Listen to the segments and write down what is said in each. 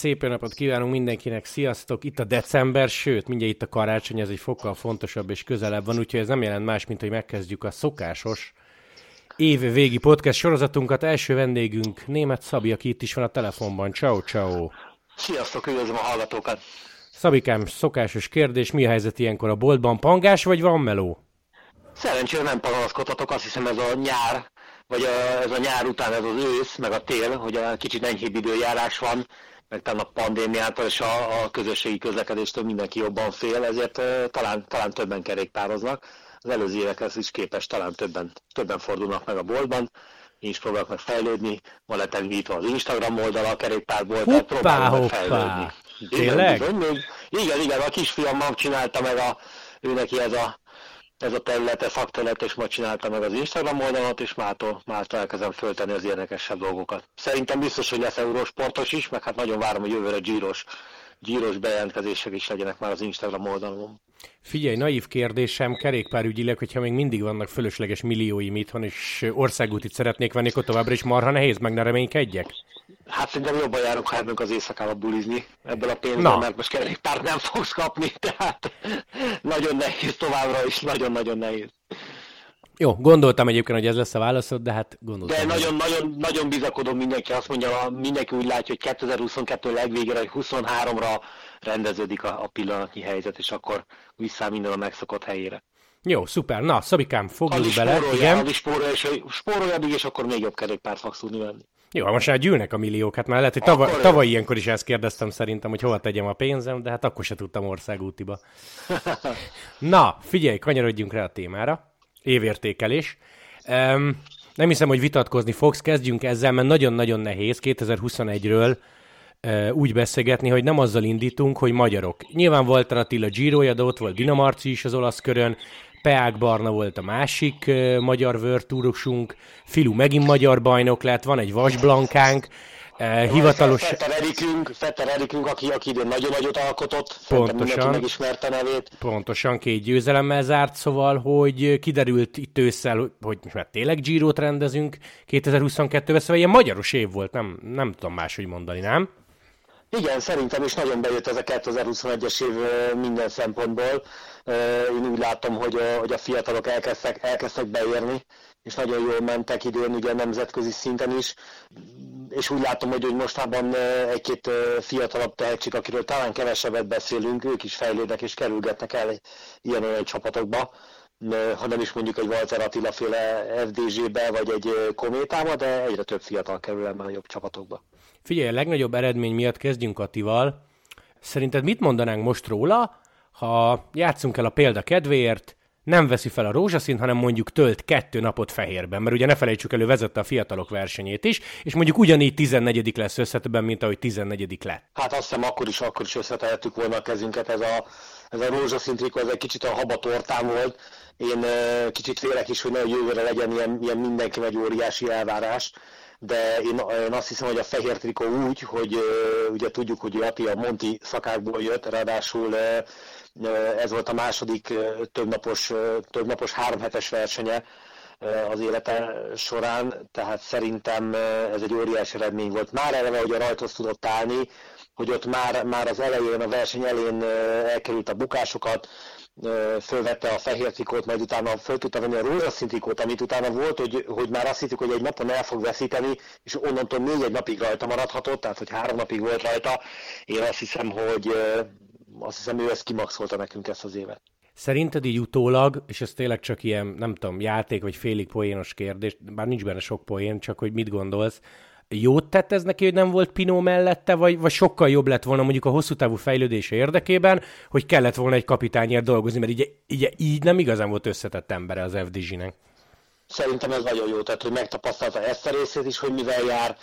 Szép napot kívánunk mindenkinek, sziasztok! Itt a december, sőt, mindjárt itt a karácsony, ez egy fokkal fontosabb és közelebb van, úgyhogy ez nem jelent más, mint hogy megkezdjük a szokásos év végi podcast sorozatunkat. Első vendégünk német Szabi, aki itt is van a telefonban. Ciao, ciao! Sziasztok, üdvözlöm a hallgatókat! Szabikám, szokásos kérdés, mi a helyzet ilyenkor a boltban? Pangás vagy van meló? Szerencsére nem panaszkodhatok, azt hiszem ez a nyár, vagy a, ez a nyár után ez az ősz, meg a tél, hogy a kicsit enyhébb időjárás van, meg talán a pandémiától és a, a közösségi közlekedéstől mindenki jobban fél, ezért uh, talán, talán többen kerékpároznak. Az előző évekhez is képes talán többen, többen fordulnak meg a boltban. Én is próbálok meg fejlődni, van lett nyitva az Instagram oldala a kerékpárból, tehát próbálok meg fejlődni. Tényleg? Igen, igen, igen, igen, a kisfiam csinálta meg a, ő neki ez a ez a területe, szakterület, és ma csinálta meg az Instagram oldalat, és mától, mától elkezdem föltenni az érdekesebb dolgokat. Szerintem biztos, hogy lesz eurósportos is, meg hát nagyon várom, hogy jövőre gyíros, gyíros bejelentkezések is legyenek már az Instagram oldalon. Figyelj, naív kérdésem, kerékpárügyileg, hogyha még mindig vannak fölösleges millióim itthon, és országútit szeretnék venni, akkor továbbra is marha nehéz, meg ne reménykedjek? Hát szerintem jobban járunk, ha elmegyünk az éjszakába bulizni ebből a pénzből, mert most kerékpárt nem fogsz kapni, tehát nagyon nehéz továbbra is, nagyon-nagyon nehéz. Jó, gondoltam egyébként, hogy ez lesz a válaszod, de hát gondoltam. De nagyon, nagyon, nagyon bizakodom mindenki, azt mondja, mindenki úgy látja, hogy 2022 legvégére, hogy 23-ra rendeződik a, a pillanatnyi helyzet, és akkor vissza minden a megszokott helyére. Jó, szuper. Na, Szabikám, fogjunk bele. Spórolja, igen. spórolja, és spórolja és akkor még jobb kerékpárt fogsz tudni venni. Jó, most már gyűlnek a milliók, hát már lehet, hogy tavaly, tavaly ilyenkor is ezt kérdeztem szerintem, hogy hova tegyem a pénzem, de hát akkor se tudtam országútiba. Na, figyelj, kanyarodjunk rá a témára. Évértékelés. Um, nem hiszem, hogy vitatkozni fogsz, kezdjünk ezzel, mert nagyon-nagyon nehéz 2021-ről uh, úgy beszélgetni, hogy nem azzal indítunk, hogy magyarok. Nyilván volt Attila Giroja, de ott volt Dinamarci is az olasz körön, Peák Barna volt a másik uh, magyar vörtúrosunk, Filu megint magyar bajnok lett, van egy Vasblankánk, uh, hivatalos... Fetter Erikünk, Fetter Erikünk, aki, aki ide nagyon nagyot alkotott, pontosan, megismerte nevét. Pontosan, két győzelemmel zárt, szóval, hogy kiderült itt ősszel, hogy már tényleg Giro-t rendezünk 2022-ben, szóval ilyen magyaros év volt, nem, nem tudom máshogy mondani, nem? Igen, szerintem is nagyon bejött ez a 2021-es év minden szempontból. Én úgy látom, hogy a, hogy a fiatalok elkezdtek, elkezdtek beérni, és nagyon jól mentek idén ugye nemzetközi szinten is, és úgy látom, hogy, hogy mostában egy-két fiatalabb tehetség, akiről talán kevesebbet beszélünk, ők is fejlődnek és kerülgetnek el ilyen olyan csapatokba, ha nem is mondjuk egy Walter Attila féle FDZ-be, vagy egy kométába, de egyre több fiatal kerül ebben a jobb csapatokba. Figyelj, a legnagyobb eredmény miatt kezdjünk Attival. Szerinted mit mondanánk most róla, ha játszunk el a példa kedvéért, nem veszi fel a rózsaszín, hanem mondjuk tölt kettő napot fehérben, mert ugye ne felejtsük elő, vezette a fiatalok versenyét is, és mondjuk ugyanígy 14 lesz összetöbben, mint ahogy 14 lett. Hát azt hiszem akkor is, akkor is összetehettük volna a kezünket, ez a, ez a rózsaszín trikó, ez egy kicsit a habatortán volt. Én kicsit félek is, hogy ne jövőre legyen ilyen, ilyen mindenki egy óriási elvárás de én, én azt hiszem, hogy a fehér trikó úgy, hogy ugye tudjuk, hogy Ati a Monti szakákból jött, ráadásul ez volt a második többnapos, többnapos háromhetes versenye az élete során, tehát szerintem ez egy óriási eredmény volt. Már eleve, hogy a rajthoz tudott állni, hogy ott már, már az elején, a verseny elején elkerült a bukásokat, fölvette a fehér trikót, majd utána föl tudta venni a rózsaszín trikót, amit utána volt, hogy, hogy már azt hittük, hogy egy napon el fog veszíteni, és onnantól még egy napig rajta maradhatott, tehát hogy három napig volt rajta. Én azt hiszem, hogy azt hiszem, ő ezt kimaxolta nekünk ezt az évet. Szerinted így utólag, és ez tényleg csak ilyen, nem tudom, játék vagy félig poénos kérdés, bár nincs benne sok poén, csak hogy mit gondolsz, jót tett ez neki, hogy nem volt Pino mellette, vagy, vagy sokkal jobb lett volna mondjuk a hosszú távú fejlődése érdekében, hogy kellett volna egy kapitányért dolgozni, mert így, így, így nem igazán volt összetett embere az FDZ-nek. Szerintem ez nagyon jó, tehát hogy megtapasztalta ezt a részét is, hogy mivel jár,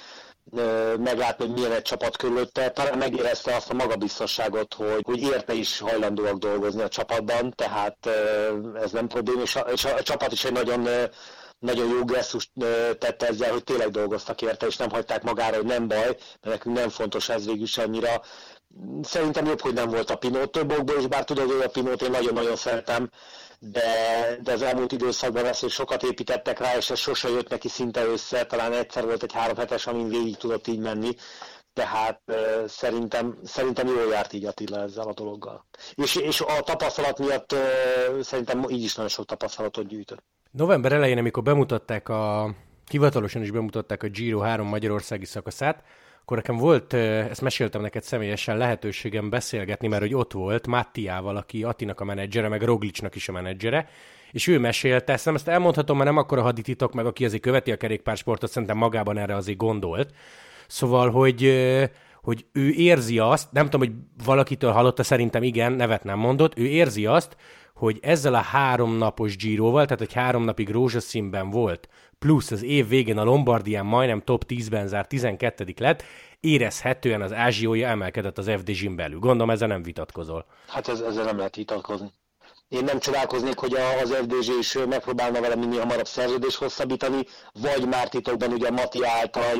meglátni, hogy milyen egy csapat körülötte, talán megérezte azt a magabiztosságot, hogy, hogy érte is hajlandóak dolgozni a csapatban, tehát ez nem probléma, és a, és a csapat is egy nagyon nagyon jó gesztust tette ezzel, hogy tényleg dolgoztak érte, és nem hagyták magára, hogy nem baj, mert nekünk nem fontos ez végül annyira. Szerintem jobb, hogy nem volt a Pinót több okból, és bár tudod, hogy a Pinót én nagyon-nagyon szeretem, de, de az elmúlt időszakban ezt, hogy sokat építettek rá, és ez sose jött neki szinte össze, talán egyszer volt egy három hetes, amin végig tudott így menni. Tehát szerintem, szerintem jól járt így Attila ezzel a dologgal. És, és a tapasztalat miatt szerintem így is nagyon sok tapasztalatot gyűjtött. November elején, amikor bemutatták a, hivatalosan is bemutatták a Giro 3 magyarországi szakaszát, akkor nekem volt, ezt meséltem neked személyesen, lehetőségem beszélgetni, mert hogy ott volt Mattiával, aki Attinak a menedzsere, meg Roglicsnak is a menedzsere, és ő mesélte, ezt nem ezt elmondhatom, mert nem akkor a hadititok, meg aki azért követi a kerékpársportot, szerintem magában erre azért gondolt. Szóval, hogy hogy ő érzi azt, nem tudom, hogy valakitől hallotta, szerintem igen, nevet nem mondott, ő érzi azt, hogy ezzel a három napos Giroval, tehát hogy három napig rózsaszínben volt, plusz az év végén a Lombardián majdnem top 10-ben zár 12 lett, érezhetően az ázsiója emelkedett az FDZ-n belül. Gondolom ezzel nem vitatkozol. Hát ez, ezzel nem lehet vitatkozni. Én nem csodálkoznék, hogy az FDZ is megpróbálna vele minél hamarabb szerződés hosszabbítani, vagy már titokban ugye Mati által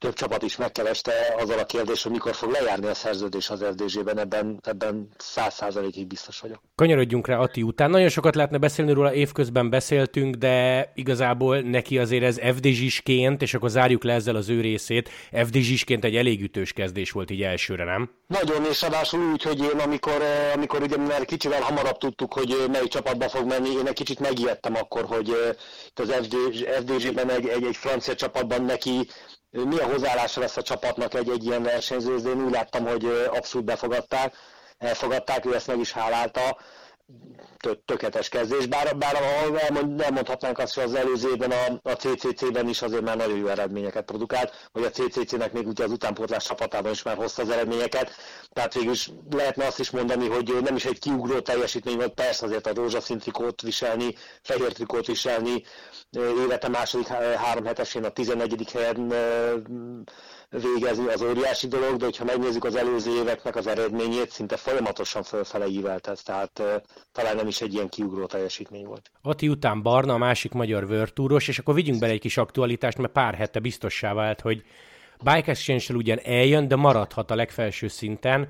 több csapat is megkereste azzal a kérdés, hogy mikor fog lejárni a szerződés az FDZ-ben, ebben, ebben száz százalékig biztos vagyok. Kanyarodjunk rá Ati után. Nagyon sokat lehetne beszélni róla, évközben beszéltünk, de igazából neki azért ez FDZ-sként, és akkor zárjuk le ezzel az ő részét, FDZ-sként egy elég ütős kezdés volt így elsőre, nem? Nagyon, és ráadásul úgy, hogy én amikor, amikor ugye mert kicsivel hamarabb tudtuk, hogy melyik csapatba fog menni, én egy kicsit megijedtem akkor, hogy itt az FDZ-ben egy, egy, egy francia csapatban neki mi a hozzáállása lesz a csapatnak egy, egy ilyen versenyzőhöz, én úgy láttam, hogy abszolút befogadták, elfogadták, ő ezt meg is hálálta, tökéletes kezdés, bár, bár nem mondhatnánk azt, hogy az előző évben a, a CCC-ben is azért már nagyon jó eredményeket produkált, vagy a CCC-nek még ugye az utánpótlás csapatában is már hozta az eredményeket, tehát végül is lehetne azt is mondani, hogy nem is egy kiugró teljesítmény volt, persze azért a rózsaszín trikót viselni, fehér trikót viselni, élete második három hetesén a 14. helyen végezni az óriási dolog, de hogyha megnézzük az előző éveknek az eredményét, szinte folyamatosan fölfele ívelt ez, tehát talán nem is egy ilyen kiugró teljesítmény volt. Ati után Barna, a másik magyar vörtúros, és akkor vigyünk bele egy kis aktualitást, mert pár hete biztossá vált, hogy Bike exchange ugyan eljön, de maradhat a legfelső szinten.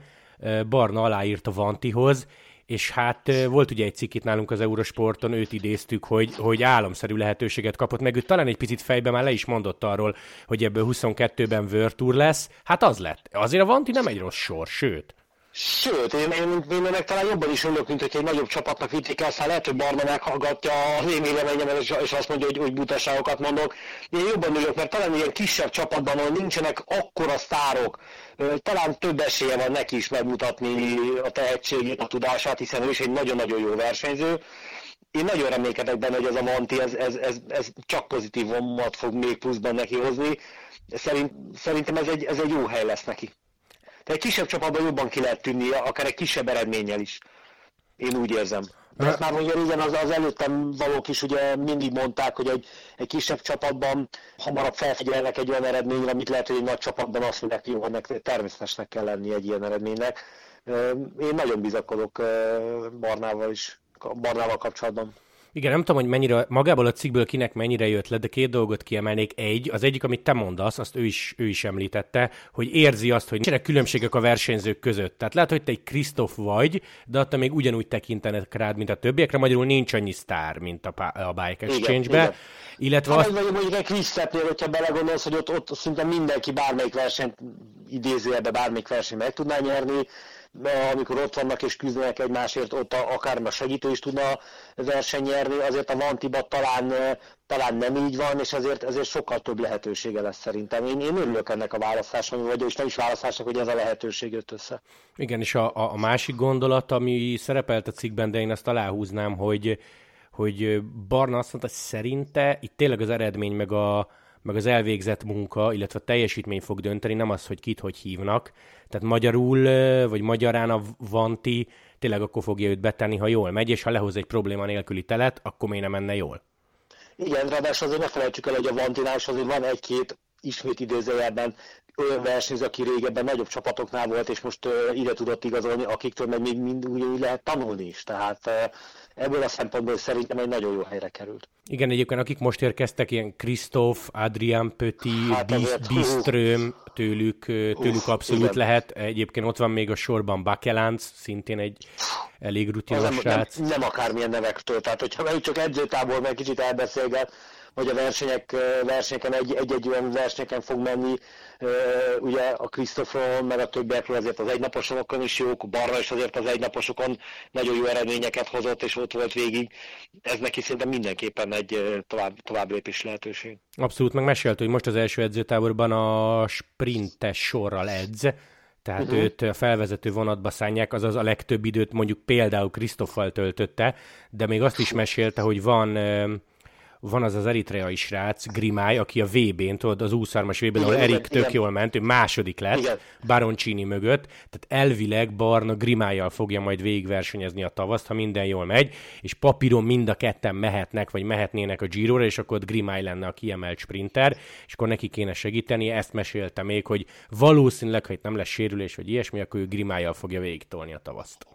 Barna aláírt a Vantihoz, és hát volt ugye egy cikk itt nálunk az Eurosporton, őt idéztük, hogy, hogy álomszerű lehetőséget kapott, meg ő talán egy picit fejbe már le is mondott arról, hogy ebből 22-ben World lesz. Hát az lett. Azért a Vanti nem egy rossz sor, sőt. Sőt, én, én, én ennek talán jobban is örülök, mint hogy egy nagyobb csapatnak vitték el, lehet, hogy Barna meghallgatja az én véleményemet, és, azt mondja, hogy, hogy butaságokat mondok. Én jobban örülök, mert talán ilyen kisebb csapatban, ahol nincsenek akkora sztárok, talán több esélye van neki is megmutatni a tehetségét, a tudását, hiszen ő is egy nagyon-nagyon jó versenyző. Én nagyon remélkedek benne, hogy ez a Monti, ez, ez, ez, ez csak pozitívomat fog még pluszban neki hozni. Szerint, szerintem ez egy, ez egy jó hely lesz neki. De egy kisebb csapatban jobban ki lehet tűnni, akár egy kisebb eredménnyel is. Én úgy érzem. Mert már mondja régen az, az előttem valók is ugye mindig mondták, hogy egy, egy kisebb csapatban hamarabb felfigyelnek egy olyan eredményre, amit lehet, hogy egy nagy csapatban azt mondják, hogy ennek természetesnek kell lenni egy ilyen eredménynek. Én nagyon bizakodok Barnával is, Barnával kapcsolatban. Igen, nem tudom, hogy mennyire, magából a cikkből kinek mennyire jött le, de két dolgot kiemelnék. Egy, az egyik, amit te mondasz, azt ő is, ő is említette, hogy érzi azt, hogy nincsenek különbségek a versenyzők között. Tehát lehet, hogy te egy Krisztof vagy, de attól még ugyanúgy tekintenek rád, mint a többiekre, magyarul nincs annyi sztár, mint a, a Bike Exchange-be. Illetve hát, azt... Vagy mondjuk egy Krisztepnél, hogyha belegondolsz, hogy ott, ott szinte mindenki bármelyik versenyt idézőjelbe bármelyik versenyt meg tudná nyerni, amikor ott vannak és küzdenek egymásért, ott a, akár a segítő is tudna verseny nyerni, azért a Vantiba talán, talán nem így van, és ezért, ezért sokkal több lehetősége lesz szerintem. Én, én örülök ennek a választásnak, vagy és nem is választásnak, hogy ez a lehetőség jött össze. Igen, és a, a másik gondolat, ami szerepelt a cikkben, de én ezt aláhúznám, hogy, hogy Barna azt mondta, hogy szerinte itt tényleg az eredmény meg a, meg az elvégzett munka, illetve a teljesítmény fog dönteni, nem az, hogy kit hogy hívnak. Tehát magyarul, vagy magyarán a Vanti tényleg akkor fogja őt betenni, ha jól megy, és ha lehoz egy probléma nélküli telet, akkor miért nem menne jól? Igen, ráadásul azért ne felejtsük el, hogy a Vantinál is azért van egy-két ismét idézőjelben olyan versenyző, aki régebben nagyobb csapatoknál volt, és most uh, ide tudott igazolni, akiktől meg még mind úgy, úgy lehet tanulni is. Tehát uh, ebből a szempontból szerintem egy nagyon jó helyre került. Igen, egyébként akik most érkeztek, ilyen Krisztóf, Adrian Pöti, hát Biström, tőlük, tőlük abszolút igen. lehet. Egyébként ott van még a sorban Bakelánc, szintén egy elég rutinos nem, srác. Nem, nem akármilyen nevektől, tehát hogyha csak edzőtából meg kicsit elbeszélget, vagy a versenyek, versenyeken, egy, egy-egy olyan versenyeken fog menni, ugye a Christopheron, meg a többiekről azért az egynaposokon is jók, Barra is azért az egynaposokon nagyon jó eredményeket hozott, és ott volt végig. Ez neki szerintem mindenképpen egy tovább, tovább lépés lehetőség. Abszolút, meg mesélt, hogy most az első edzőtáborban a sprintes sorral edz, tehát uh-huh. őt a felvezető vonatba szánják, azaz a legtöbb időt mondjuk például Krisztoffal töltötte, de még azt is mesélte, hogy van van az az eritreai srác, Grimály, aki a VB-n, tudod, az 20 as VB-n, ahol Erik tök igen. jól ment, ő második lett, igen. Baroncini mögött, tehát elvileg Barna Grimájjal fogja majd végigversenyezni a tavaszt, ha minden jól megy, és papíron mind a ketten mehetnek, vagy mehetnének a giro és akkor ott Grimály lenne a kiemelt sprinter, és akkor neki kéne segíteni, ezt mesélte még, hogy valószínűleg, ha itt nem lesz sérülés, vagy ilyesmi, akkor ő Grimájjal fogja végigtolni a tavaszt.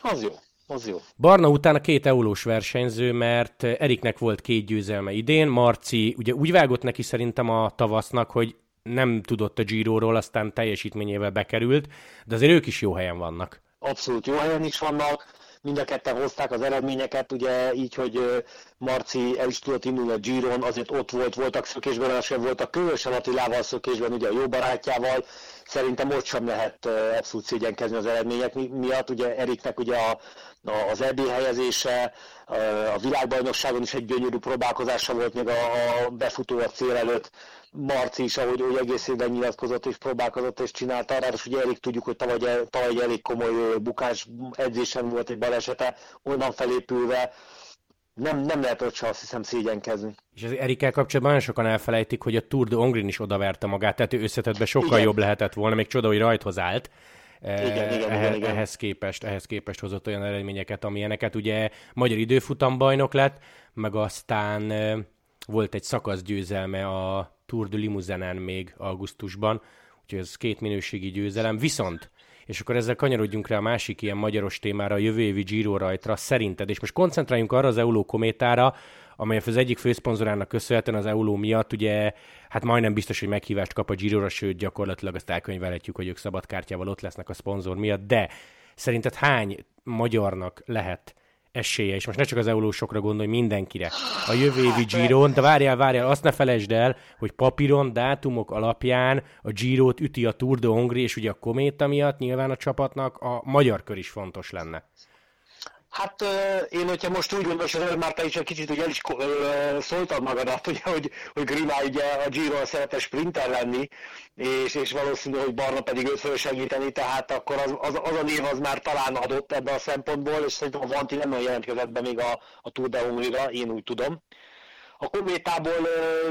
Az jó az jó. Barna után a két eulós versenyző, mert Eriknek volt két győzelme idén, Marci ugye úgy vágott neki szerintem a tavasznak, hogy nem tudott a Giroról, aztán teljesítményével bekerült, de azért ők is jó helyen vannak. Abszolút jó helyen is vannak, mind a ketten hozták az eredményeket, ugye így, hogy Marci el is tudott indulni a Giron, azért ott volt, voltak szökésben, voltak különösen Attilával szökésben, ugye a jó barátjával, szerintem ott sem lehet abszolút szégyenkezni az eredmények miatt. Ugye Eriknek ugye a, az EB helyezése, a világbajnokságon is egy gyönyörű próbálkozása volt még a, befutó a cél előtt. Marci is, ahogy ő egész évben nyilatkozott és próbálkozott és csinálta. Ráadásul ugye Erik tudjuk, hogy tavaly, tavaly elég komoly bukás edzésen volt egy balesete, onnan felépülve nem, nem lehet ott se azt hiszem szégyenkezni. És az Erikkel kapcsolatban nagyon sokan elfelejtik, hogy a Tour de Hongrin is odaverte magát, tehát ő összetettben sokkal igen. jobb lehetett volna, még csoda, hogy rajthoz állt. Igen, igen, igen, igen, igen. Ehhez, képest, ehhez képest hozott olyan eredményeket, amilyeneket ugye magyar időfutambajnok lett, meg aztán volt egy szakaszgyőzelme a Tour de Limousin-en még augusztusban, úgyhogy ez két minőségi győzelem. Viszont és akkor ezzel kanyarodjunk rá a másik ilyen magyaros témára, a jövő évi Giro rajtra. Szerinted, és most koncentráljunk arra az Euló kométára, amely az egyik főszponzorának köszönhetően az Euló miatt ugye hát majdnem biztos, hogy meghívást kap a Giro-ra, sőt gyakorlatilag azt elkönyvelhetjük, hogy ők szabadkártyával ott lesznek a szponzor miatt, de szerinted hány magyarnak lehet esélye, és most ne csak az eulósokra gondolj, mindenkire. A jövő évi hát, Giron, de várjál, várjál, azt ne felejtsd el, hogy papíron, dátumok alapján a Girot üti a Tour de Hongri, és ugye a kométa miatt nyilván a csapatnak a magyar kör is fontos lenne. Hát én, hogyha most úgy gondolom, hogy már te is egy kicsit hogy el is szóltad magadat, ugye, hogy, hogy Grima ugye a Giro szeretne sprinter lenni, és, és valószínű, hogy Barna pedig őt segíteni, tehát akkor az, az, az, a név az már talán adott ebben a szempontból, és szerintem a Vanti nem olyan jelentkezett be még a, a Tour de Hongrie-ra, én úgy tudom. A kométából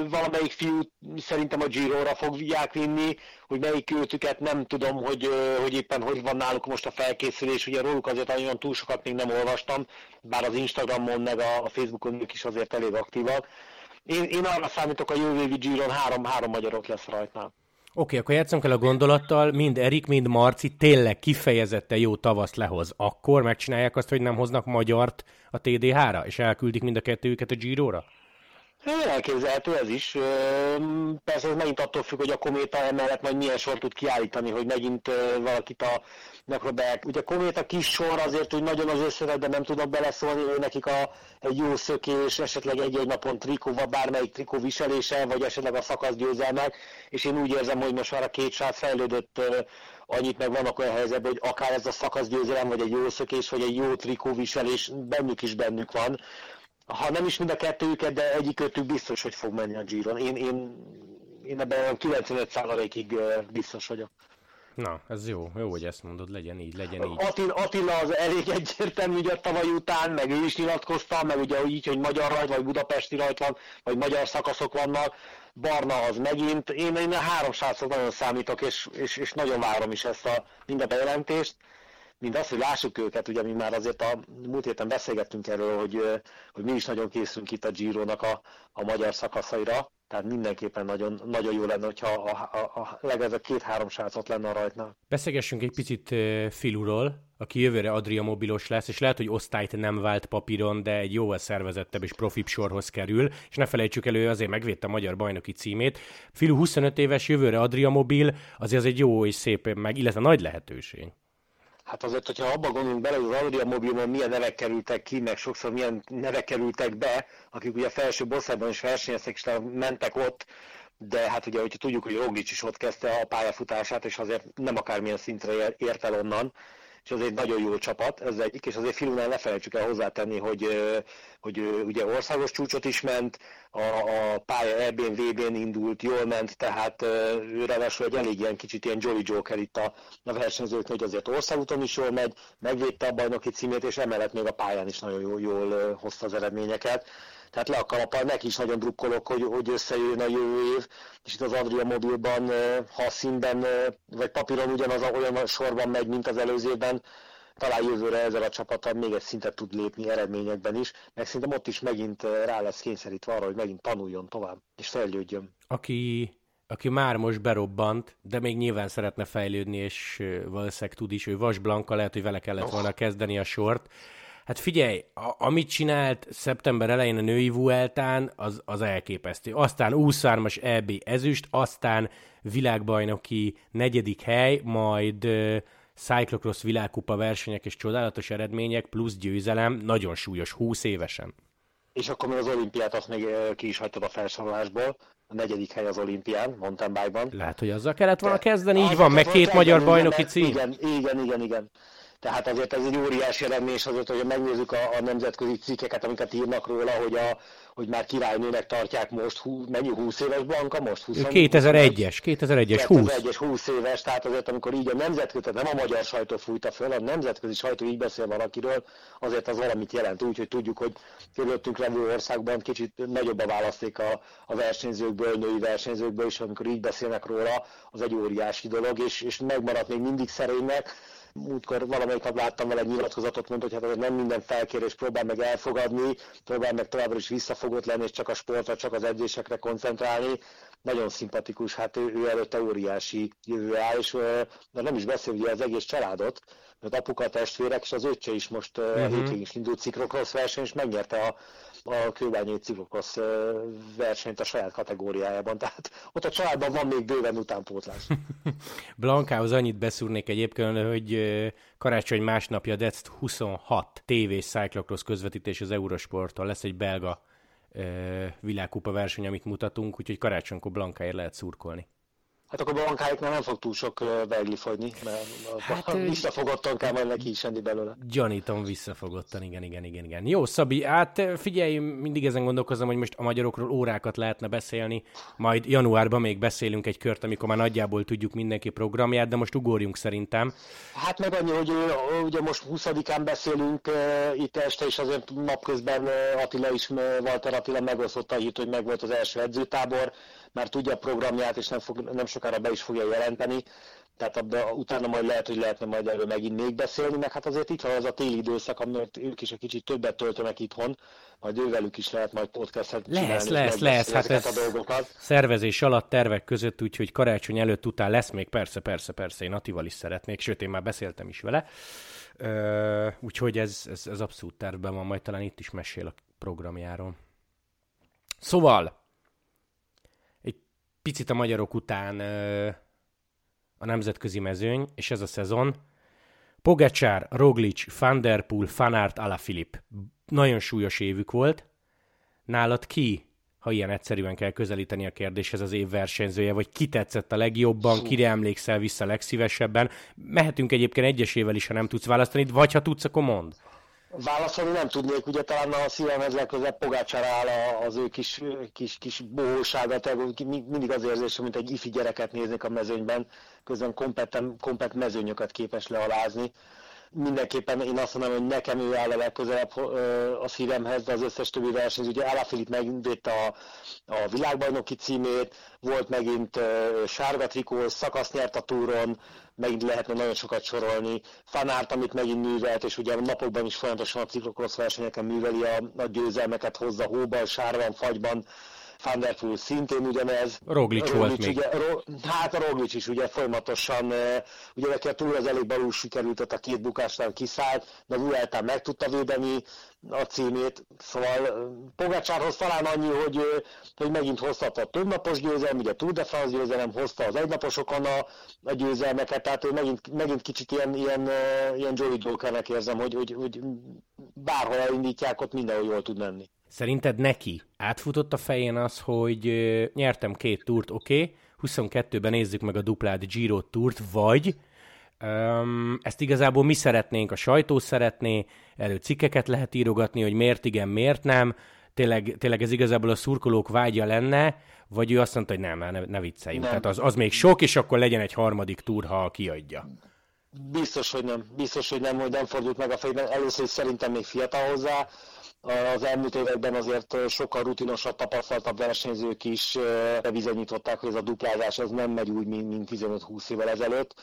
valamelyik fiú szerintem a Giro-ra fogják vinni, hogy melyik őtüket nem tudom, hogy, hogy éppen hogy van náluk most a felkészülés, ugye róluk azért olyan túl sokat még nem olvastam, bár az Instagramon meg a Facebookon ők is azért elég aktívak. Én, én arra számítok a jövő évi Giron három, három magyarot lesz rajta. Oké, okay, akkor játszunk el a gondolattal, mind Erik, mind Marci tényleg kifejezetten jó tavaszt lehoz. Akkor megcsinálják azt, hogy nem hoznak magyart a TDH-ra, és elküldik mind a kettőjüket a Giro-ra? Elképzelhető ez is. Persze ez megint attól függ, hogy a kométa emellett majd milyen sor tud kiállítani, hogy megint valakit a megpróbálják. Ugye a kométa kis sor azért úgy nagyon az összevetben nem tudnak beleszólni, hogy nekik a, egy jó szökés, esetleg egy-egy napon trikó, vagy bármelyik trikó viselése, vagy esetleg a szakasz győzelmek, és én úgy érzem, hogy most már a két srác fejlődött annyit meg vannak olyan helyzetben, hogy akár ez a szakasz győzelem, vagy egy jó szökés, vagy egy jó trikó viselés, bennük is bennük van ha nem is mind a kettőjüket, de egyikőtük biztos, hogy fog menni a Giron. Én, én, én ebben 95%-ig biztos vagyok. Na, ez jó, jó, hogy ezt mondod, legyen így, legyen így. Attila, Attila az elég egyértelmű, ugye tavaly után, meg ő is nyilatkozta, meg ugye így, hogy magyar rajt, vagy budapesti rajt van, vagy magyar szakaszok vannak, Barna az megint. Én, én a három srácot nagyon számítok, és, és, és nagyon várom is ezt a minden bejelentést mint az, hogy lássuk őket, ugye mi már azért a múlt héten beszélgettünk erről, hogy, hogy mi is nagyon készülünk itt a Giro-nak a, a magyar szakaszaira, tehát mindenképpen nagyon, nagyon jó lenne, hogyha a, a, a legalább két-három srácot lenne a rajtnál. Beszélgessünk egy picit Filuról, aki jövőre Adria mobilos lesz, és lehet, hogy osztályt nem vált papíron, de egy jóval szervezettebb és profibb sorhoz kerül, és ne felejtsük elő, azért megvédte a magyar bajnoki címét. Filu 25 éves, jövőre Adria mobil, azért az egy jó és szép, meg, illetve nagy lehetőség. Hát azért, hogyha abba gondolunk bele, hogy az Adria Mobilon milyen nevek kerültek ki, meg sokszor milyen nevek kerültek be, akik ugye a felső bosszában is versenyeztek, és mentek ott, de hát ugye, hogyha tudjuk, hogy Roglic is ott kezdte a pályafutását, és azért nem akármilyen szintre ért el onnan, és az egy nagyon jó csapat, ez egyik, és azért Filunál ne felejtsük el hozzátenni, hogy, hogy ugye országos csúcsot is ment, a, a pálya EB-n, VB-n indult, jól ment, tehát ő ráadásul egy elég ilyen kicsit ilyen Jolly Joker itt a, a versenyzők, hogy azért országúton is jól megy, megvédte a bajnoki címét, és emellett még a pályán is nagyon jól, jól hozta az eredményeket tehát le a kalappal, neki is nagyon drukkolok, hogy, hogy összejön a jövő év, és itt az Adria mobilban, ha a színben, vagy papíron ugyanaz a, olyan sorban megy, mint az előző évben, talán jövőre ezzel a csapattal még egy szintet tud lépni eredményekben is, meg szerintem ott is megint rá lesz kényszerítve arra, hogy megint tanuljon tovább, és fejlődjön. Aki, aki már most berobbant, de még nyilván szeretne fejlődni, és valószínűleg tud is, ő Vas Blanka, lehet, hogy vele kellett volna kezdeni a sort, Hát figyelj, a, amit csinált szeptember elején a női Vueltán, az, az elképesztő. Aztán 23-as EB ezüst, aztán világbajnoki negyedik hely, majd uh, cyclocross világkupa versenyek és csodálatos eredmények, plusz győzelem, nagyon súlyos, 20 évesen. És akkor még az olimpiát azt még ki is hagytad a felsorolásból. A negyedik hely az olimpián, mountain bike-ban. Lehet, hogy azzal kellett volna kezdeni, így van, meg két magyar bajnoki cím. Igen, igen, igen, igen. Tehát azért ez egy óriási eredmény, és azért, hogy megnézzük a, a nemzetközi cikkeket, amiket írnak róla, hogy, a, hogy már királynőnek tartják most, hú, mennyi 20 éves Blanka most? 20, 2001-es, 2001-es 20. 2001-es 20 éves, tehát azért amikor így a nemzetközi, tehát nem a magyar sajtó fújta föl, a nemzetközi sajtó így beszél valakiről, azért az valamit jelent, úgyhogy tudjuk, hogy körülöttünk levő országban kicsit nagyobb a választék a, a versenyzőkből, női versenyzőkből, és amikor így beszélnek róla, az egy óriási dolog, és, és megmaradt még mindig szerénynek, múltkor valamelyik nap láttam vele egy nyilatkozatot, mondta, hogy hát nem minden felkérés próbál meg elfogadni, próbál meg továbbra is visszafogott lenni, és csak a sportra, csak az edzésekre koncentrálni. Nagyon szimpatikus, hát ő, ő előtte óriási jövő áll, és de nem is beszél ugye az egész családot, mert apuka testvérek, és az öccse is most uh-huh. hétvégén is indult ciklokrosz verseny, és megnyerte a, a kőbányai ciklokrosz versenyt a saját kategóriájában. Tehát ott a családban van még bőven utánpótlás. Blankához annyit beszúrnék egyébként, hogy karácsony másnapja DEC 26 tévés cyclocross közvetítés az Eurosporton. Lesz egy belga világkupa verseny, amit mutatunk, úgyhogy karácsonykor Blankáért lehet szurkolni. Hát akkor bankáiknál nem fog túl sok vegli fogyni, mert hát, visszafogottan kell majd neki is enni belőle. Gyanítom visszafogottan, igen, igen, igen, igen. Jó, Szabi, hát figyelj, mindig ezen gondolkozom, hogy most a magyarokról órákat lehetne beszélni, majd januárban még beszélünk egy kört, amikor már nagyjából tudjuk mindenki programját, de most ugorjunk szerintem. Hát meg annyi, hogy ugye most 20-án beszélünk itt este, és azért napközben Attila is, Walter Attila megosztotta a hírt, hogy megvolt az első edzőtábor, már tudja a programját, és nem, fog, nem sokára be is fogja jelenteni, tehát abba, utána majd lehet, hogy lehetne majd erről megint még beszélni, meg hát azért itt van az a téli időszak, amit ők is egy kicsit többet töltenek itthon, majd ővelük is lehet majd podcastet csinálni. Lesz, lesz, lesz, hát ez a dolgokat. szervezés alatt tervek között, úgyhogy karácsony előtt után lesz még, persze, persze, persze, én Atival is szeretnék, sőt, én már beszéltem is vele. Uh, úgyhogy ez, ez, ez abszolút tervben van, majd talán itt is mesél a programjáról. Szóval, picit a magyarok után a nemzetközi mezőny, és ez a szezon. Pogacsár, Roglic, Van Der Poel, Fanart, Alaphilipp. Nagyon súlyos évük volt. Nálad ki, ha ilyen egyszerűen kell közelíteni a kérdéshez az év versenyzője, vagy ki tetszett a legjobban, kire emlékszel vissza legszívesebben? Mehetünk egyébként egyesével is, ha nem tudsz választani, vagy ha tudsz, akkor mondd. Válaszolni nem tudnék, ugye talán a szívemhez legközelebb Pogácsára áll az ő kis, kis, kis bohósága, mindig az érzésem, mint egy ifi gyereket néznék a mezőnyben, közben kompet mezőnyöket képes lealázni mindenképpen én azt mondom, hogy nekem ő áll a legközelebb a szívemhez, de az összes többi versenyző, ugye Alaphilipp megvédte a, a világbajnoki címét, volt megint sárga trikó, szakasz nyert a túron, megint lehetne nagyon sokat sorolni. Fanárt, amit megint művelt, és ugye napokban is folyamatosan a ciklokrosz versenyeken műveli a, a győzelmeket, hozza hóban, sárban, fagyban, Van der Poel szintén ugyanez. Roglic, Roglic volt még. Ugye, ro, hát a Roglic is ugye folyamatosan, ugye neki a túl az elég balul sikerült, ott a két bukásnál kiszállt, de Vueltán meg tudta védeni a címét, szóval Pogácsárhoz talán annyi, hogy, hogy megint hozta a többnapos győzelem, ugye Tour de France győzelem, hozta az egynaposokon a, a győzelmeket, tehát ő megint, megint kicsit ilyen, ilyen, ilyen Jokernek érzem, hogy, hogy, hogy bárhol elindítják, ott mindenhol jól tud menni. Szerinted neki átfutott a fején az, hogy nyertem két túrt, oké, okay, 22-ben nézzük meg a duplád Giro túrt, vagy um, ezt igazából mi szeretnénk, a sajtó szeretné, erről cikkeket lehet írogatni, hogy miért igen, miért nem, tényleg, tényleg ez igazából a szurkolók vágya lenne, vagy ő azt mondta, hogy nem, ne, ne vicceljünk. Nem. Tehát az, az még sok, és akkor legyen egy harmadik túr, ha kiadja. Biztos, hogy nem. Biztos, hogy nem, hogy nem fordult meg a fejében. Először is szerintem még fiatal hozzá. Az elmúlt években azért sokkal rutinosabb, tapasztaltabb versenyzők is bebizonyították, hogy ez a duplázás ez nem megy úgy, mint 15-20 évvel ezelőtt.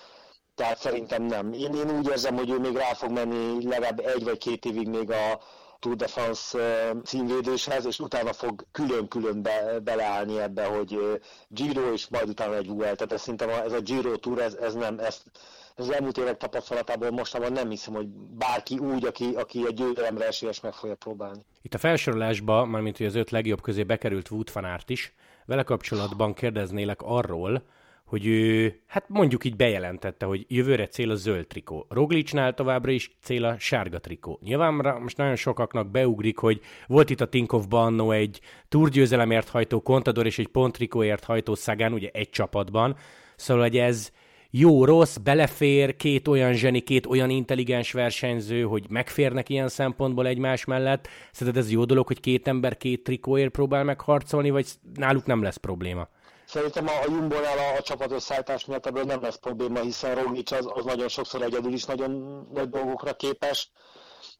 Tehát szerintem nem. Én, én úgy érzem, hogy ő még rá fog menni legalább egy vagy két évig még a Tour de France címvédéshez, és utána fog külön-külön be, beleállni ebbe, hogy Giro és majd utána egy UL. Tehát ez szerintem ez a Giro Tour, ez, ez nem, ez, ez az elmúlt évek tapasztalatából mostanában nem hiszem, hogy bárki úgy, aki, aki egy győzelemre esélyes meg fogja próbálni. Itt a felsorolásba, mármint hogy az öt legjobb közé bekerült Wood Fanárt is, vele kapcsolatban kérdeznélek arról, hogy ő, hát mondjuk így bejelentette, hogy jövőre cél a zöld trikó. Roglicsnál továbbra is cél a sárga trikó. Nyilván most nagyon sokaknak beugrik, hogy volt itt a Tinkovban annó egy túrgyőzelemért hajtó Contador és egy pontrikóért hajtó Szagán, ugye egy csapatban. Szóval, hogy ez jó-rossz, belefér két olyan zseni, két olyan intelligens versenyző, hogy megférnek ilyen szempontból egymás mellett. Szerinted ez jó dolog, hogy két ember két trikóért próbál megharcolni, vagy náluk nem lesz probléma? Szerintem a, a Jumbo-nál a, a csapatösszállítás miatt ebből nem lesz probléma, hiszen Roglic az, az nagyon sokszor egyedül is nagyon nagy dolgokra képes,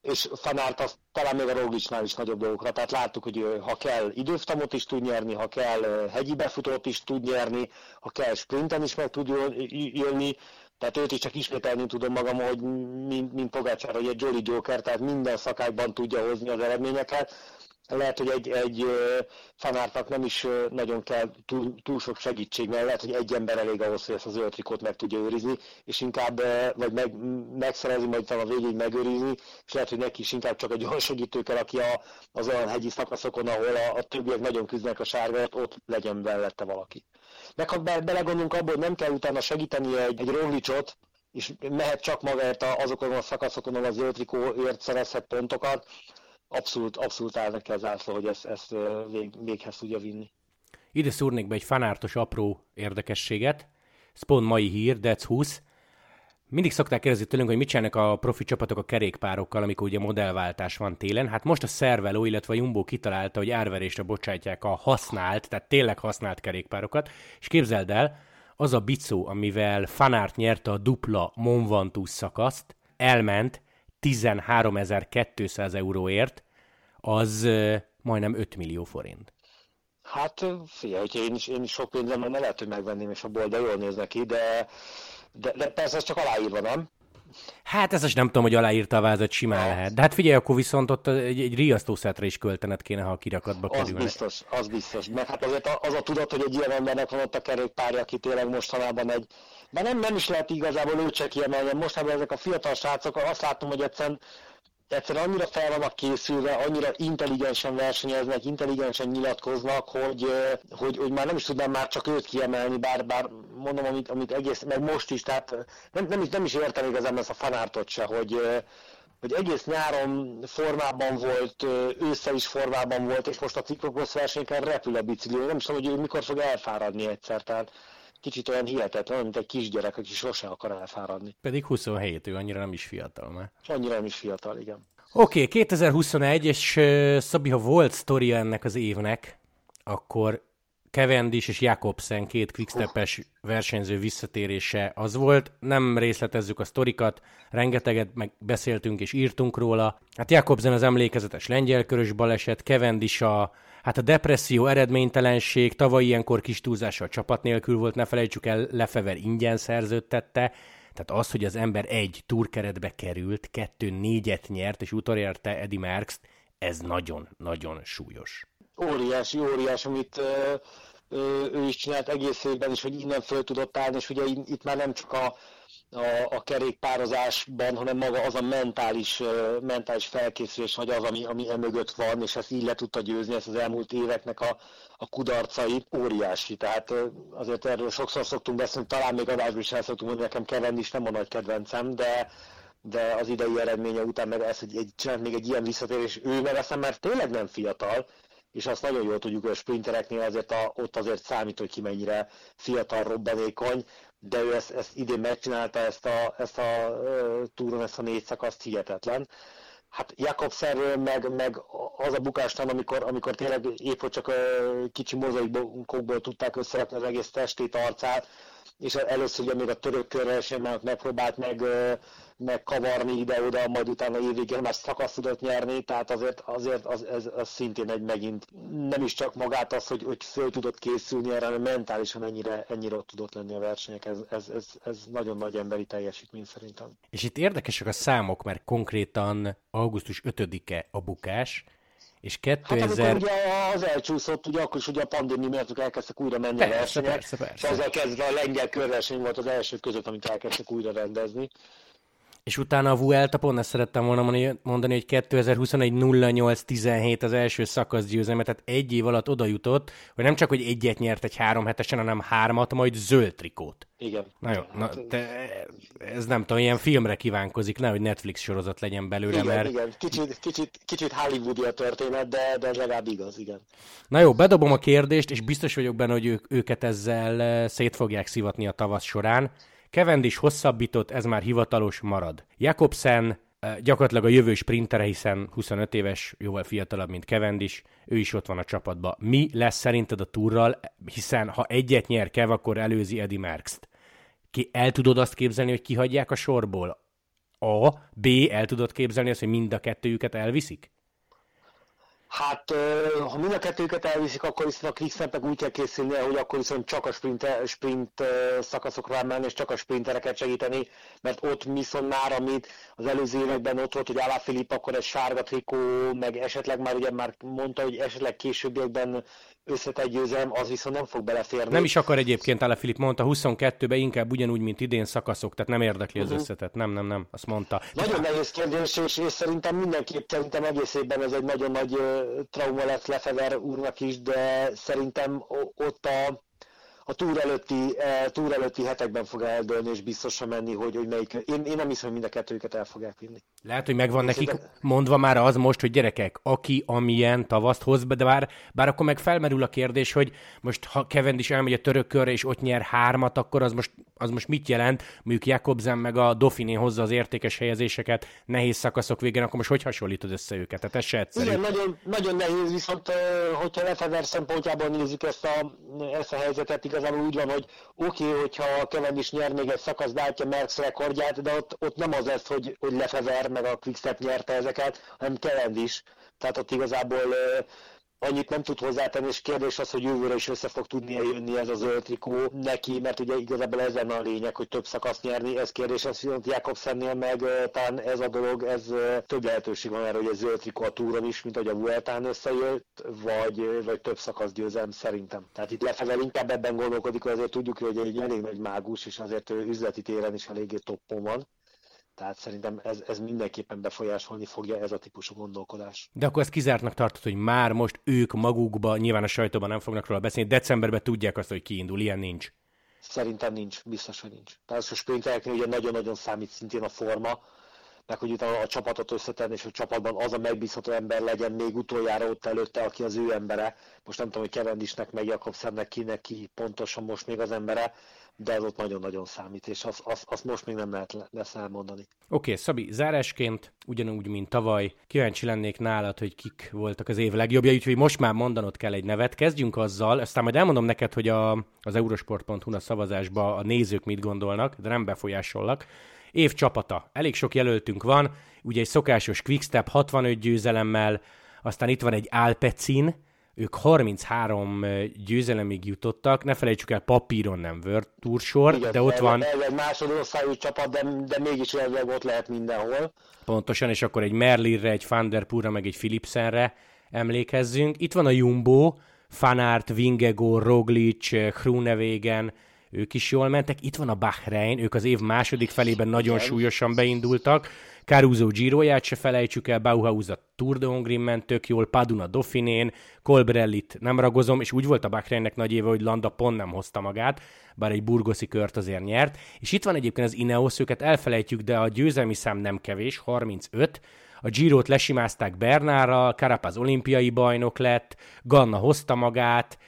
és Fanárt az talán még a Roglicnál is nagyobb dolgokra. Tehát láttuk, hogy ha kell időftamot is tud nyerni, ha kell hegyi befutót is tud nyerni, ha kell sprinten is meg tud jönni, tehát őt is csak ismételni tudom magam, hogy mint, mint Pogácsár, hogy egy Jolly Joker, tehát minden szakákban tudja hozni az eredményeket lehet, hogy egy, egy fanártnak nem is nagyon kell túl, túl sok segítség, mert lehet, hogy egy ember elég ahhoz, hogy ezt az zöld meg tudja őrizni, és inkább vagy meg, megszerezni, majd a végig megőrizni, és lehet, hogy neki is inkább csak egy olyan segítő kell, aki a, az olyan hegyi szakaszokon, ahol a, a többiek nagyon küzdenek a sárgát, ott legyen mellette valaki. Meg ha be, belegondolunk abból, hogy nem kell utána segíteni egy, egy Roglicsot, és mehet csak magáért azokon a szakaszokon, ahol a zöld trikóért szerezhet pontokat, abszolút, abszolút áll neki az ászló, hogy ezt, ezt vég, véghez tudja vinni. Ide szúrnék be egy fanártos apró érdekességet. Spawn mai hír, Death 20. Mindig szokták kérdezni tőlünk, hogy mit csinálnak a profi csapatok a kerékpárokkal, amikor ugye modellváltás van télen. Hát most a Szerveló, illetve a Jumbo kitalálta, hogy árverésre bocsátják a használt, tehát tényleg használt kerékpárokat. És képzeld el, az a bicó, amivel Fanárt nyerte a dupla Mont Ventoux szakaszt, elment 13.200 euróért, az majdnem 5 millió forint. Hát figyelj, hogyha én is, én is sok pénzem lenne, lehet, hogy megvenném, és abból, de jól néz neki, de, de, de persze ez csak aláírva, nem? Hát ez is nem tudom, hogy aláírta a vázat, simán hát. lehet. De hát figyelj, akkor viszont ott egy, egy riasztószetre is költenet kéne, ha a kirakatba kerülne. Az biztos, az biztos. Mert hát azért az a tudat, hogy egy ilyen embernek van ott a kerékpárja, aki tényleg mostanában egy... De nem, nem is lehet igazából őt se kiemelni. Mostanában ezek a fiatal srácok, azt látom, hogy egyszerűen egyszerűen annyira fel vannak készülve, annyira intelligensen versenyeznek, intelligensen nyilatkoznak, hogy, hogy, hogy már nem is tudnám már csak őt kiemelni, bár, bár mondom, amit, amit egész, meg most is, tehát nem, nem, is, nem is értem igazán ezt a fanártot se, hogy, hogy egész nyáron formában volt, ősszel is formában volt, és most a ciklokrosz versenyeken repül a bicikli. Nem is tudom, hogy ő mikor fog elfáradni egyszer. Tehát kicsit olyan hihetetlen, mint egy kisgyerek, aki sose akar elfáradni. Pedig 27, ő annyira nem is fiatal, mert... Annyira nem is fiatal, igen. Oké, okay, 2021, és uh, Szabi, ha volt sztoria ennek az évnek, akkor Cavendish és Jakobsen két quickstepes versenyző visszatérése az volt. Nem részletezzük a sztorikat, rengeteget meg beszéltünk és írtunk róla. Hát Jakobsen az emlékezetes lengyelkörös baleset, Cavendish a Hát a depresszió, eredménytelenség, tavaly ilyenkor kis túlzással csapat nélkül volt, ne felejtsük el, Lefever ingyen szerződtette, tehát az, hogy az ember egy túrkeretbe került, kettő négyet nyert, és utolérte Eddie Merckx, ez nagyon-nagyon súlyos. Óriási, óriási, amit ő is csinált egész évben is, hogy innen föl tudott állni, és ugye itt már nem csak a, a, a kerékpározásban, hanem maga az a mentális, mentális felkészülés, vagy az, ami, ami emögött van, és ezt így le tudta győzni, ezt az elmúlt éveknek a, a kudarcai óriási. Tehát azért erről sokszor szoktunk beszélni, talán még adásban is el szoktunk mondani, nekem Kevin is nem a nagy kedvencem, de, de az idei eredménye után meg ez, hogy egy, csinált még egy ilyen visszatérés, ő meg aztán már tényleg nem fiatal, és azt nagyon jól tudjuk, hogy a sprintereknél azért a, ott azért számít, hogy ki mennyire fiatal, robbanékony, de ő ezt, ezt idén megcsinálta, ezt a, ezt a uh, túron, ezt a négy szakaszt hihetetlen. Hát Jakobszerről meg, meg az a bukástán, amikor, amikor tényleg épp hogy csak uh, kicsi mozaikokból tudták összerakni az egész testét, arcát, és először ugye még a török körrel sem megpróbált meg, meg kavarni ide-oda, majd utána évvégén már szakasz tudott nyerni, tehát azért, azért az, ez, az szintén egy megint nem is csak magát az, hogy, hogy föl tudott készülni erre, hanem mentálisan ennyire, ennyire ott tudott lenni a versenyek, ez, ez, ez, ez nagyon nagy emberi teljesítmény szerintem. És itt érdekesek a számok, mert konkrétan augusztus 5-e a bukás, és 2000... Hát ugye az elcsúszott, ugye akkor is ugye a pandémia miatt elkezdtek újra menni persze, a versenyek. Persze, persze. És ezzel kezdve a lengyel körverseny volt az első között, amit elkezdtek újra rendezni. És utána a Vuelta, pont ezt szerettem volna mondani, hogy 2021 08-17 az első szakasz győzelme, tehát egy év alatt oda jutott, hogy nem csak, hogy egyet nyert egy három hetesen, hanem hármat, majd zöld trikót. Igen. Na jó, na, te, ez nem tudom, ilyen filmre kívánkozik, nehogy Netflix sorozat legyen belőle, igen, mert... Igen, kicsit, kicsit, kicsit Hollywoodi a történet, de, de legalább igaz, igen. Na jó, bedobom a kérdést, és biztos vagyok benne, hogy ők, őket ezzel eh, szét fogják szivatni a tavasz során. Cavendish hosszabbított, ez már hivatalos marad. Jakobsen gyakorlatilag a jövő sprintere, hiszen 25 éves, jóval fiatalabb, mint Cavendish, ő is ott van a csapatban. Mi lesz szerinted a túrral, hiszen ha egyet nyer Kev, akkor előzi Eddie Merckx-t. Ki el tudod azt képzelni, hogy kihagyják a sorból? A, B, el tudod képzelni azt, hogy mind a kettőjüket elviszik? Hát, ha mind a kettőket elviszik, akkor viszont a Quickstepnek úgy kell készülnie, hogy akkor viszont csak a sprint, sprint szakaszokra menni, és csak a sprintereket segíteni, mert ott viszont már, amit az előző években ott volt, hogy Alá Filip akkor egy sárga trikó, meg esetleg már ugye már mondta, hogy esetleg későbbiekben összetett győzelem, az viszont nem fog beleférni. Nem is akar egyébként, Ale Filip mondta, 22-ben inkább ugyanúgy, mint idén szakaszok, tehát nem érdekli az uh-huh. összetett. Nem, nem, nem, azt mondta. Nagyon nehéz kérdés, és, és szerintem mindenképp, szerintem egész évben ez egy nagyon nagy uh, trauma lesz Lefever úrnak is, de szerintem ott a a túr előtti, e, túr előtti hetekben fog eldőlni, és biztosan menni, hogy, hogy melyik. Én, én nem hiszem, hogy mind a kettőjüket el fogják vinni. Lehet, hogy megvan nekik szerintem... mondva már az most, hogy gyerekek, aki amilyen tavaszt hoz be, de bár, bár akkor meg felmerül a kérdés, hogy most ha Kevin is elmegy a török körre, és ott nyer hármat, akkor az most, az most mit jelent? Mondjuk Jakobsen meg a Dauphiné hozza az értékes helyezéseket nehéz szakaszok végén, akkor most hogy hasonlítod össze őket? Tehát ez se egyszerű. Igen, nagyon, nagyon nehéz, viszont hogyha Lefever szempontjából nézzük ezt a, ezt a helyzetet, igazából úgy van, hogy oké, okay, hogyha Kevin is nyer még egy szakasz, beálltja Merckx rekordját, de ott, ott nem az lesz, hogy, hogy Lefever meg a Quickstep nyerte ezeket, hanem Kevin is. Tehát ott igazából annyit nem tud hozzátenni, és kérdés az, hogy jövőre is össze fog tudni jönni ez a zöld neki, mert ugye igazából ez lenne a lényeg, hogy több szakasz nyerni, ez kérdés, az viszont Jakobsennél meg talán ez a dolog, ez több lehetőség van erre, hogy egy zöld trikó a túron is, mint hogy a Vueltán összejött, vagy, vagy több szakasz győzelm szerintem. Tehát itt lefelé inkább ebben gondolkodik, hogy azért tudjuk, hogy egy elég nagy mágus, és azért üzleti téren is eléggé toppon van. Tehát szerintem ez, ez mindenképpen befolyásolni fogja ez a típusú gondolkodás. De akkor ezt kizártnak tartod, hogy már most ők magukba, nyilván a sajtóban nem fognak róla beszélni, decemberben tudják azt, hogy kiindul, ilyen nincs. Szerintem nincs, biztos, hogy nincs. Tehát a sprintereknél ugye nagyon-nagyon számít szintén a forma, meg hogy utána a csapatot összetenni, és a csapatban az a megbízható ember legyen még utoljára ott előtte, aki az ő embere. Most nem tudom, hogy Kevendisnek, meg Jakobsennek kinek ki pontosan most még az embere, de ez ott nagyon-nagyon számít, és azt az, az most még nem lehet lesz elmondani. Oké, okay, Szabi, zárásként, ugyanúgy, mint tavaly, kíváncsi lennék nálad, hogy kik voltak az év legjobbja, úgyhogy most már mondanod kell egy nevet. Kezdjünk azzal, aztán majd elmondom neked, hogy a, az eurosport.hu a szavazásba a nézők mit gondolnak, de nem befolyásollak. Év csapata. Elég sok jelöltünk van, ugye egy szokásos quickstep 65 győzelemmel, aztán itt van egy Alpecin, ők 33 győzelemig jutottak, ne felejtsük el, papíron nem World Tour sor, Igen, de ott van... Ez egy másodosztályú csapat, de, de mégis elvileg ott lehet mindenhol. Pontosan, és akkor egy Merlirre, egy Van Der Pura, meg egy Philipsenre, emlékezzünk. Itt van a Jumbo, Fanart, Vingego, Roglic, Groenewegen, ők is jól mentek. Itt van a Bahrein, ők az év második felében nagyon Igen. súlyosan beindultak. Caruso Giroját se felejtsük el, Bauhaus a Tour de Hongrin ment tök jól, Paduna Dauphinén, Colbrellit nem ragozom, és úgy volt a Bahreinnek nagy éve, hogy Landa pont nem hozta magát, bár egy burgoszi kört azért nyert. És itt van egyébként az Ineos, őket elfelejtjük, de a győzelmi szám nem kevés, 35, a Girot lesimázták Bernárral, Carapaz olimpiai bajnok lett, Ganna hozta magát,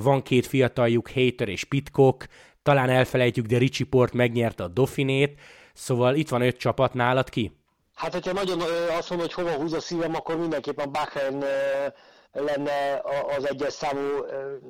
van két fiataljuk, Hater és Pitcock, talán elfelejtjük, de Richie Port megnyerte a Dauphinét, szóval itt van öt csapat nálad ki? Hát, hogyha nagyon azt mondom, hogy hova húz a szívem, akkor mindenképpen Bahrain lenne az egyes számú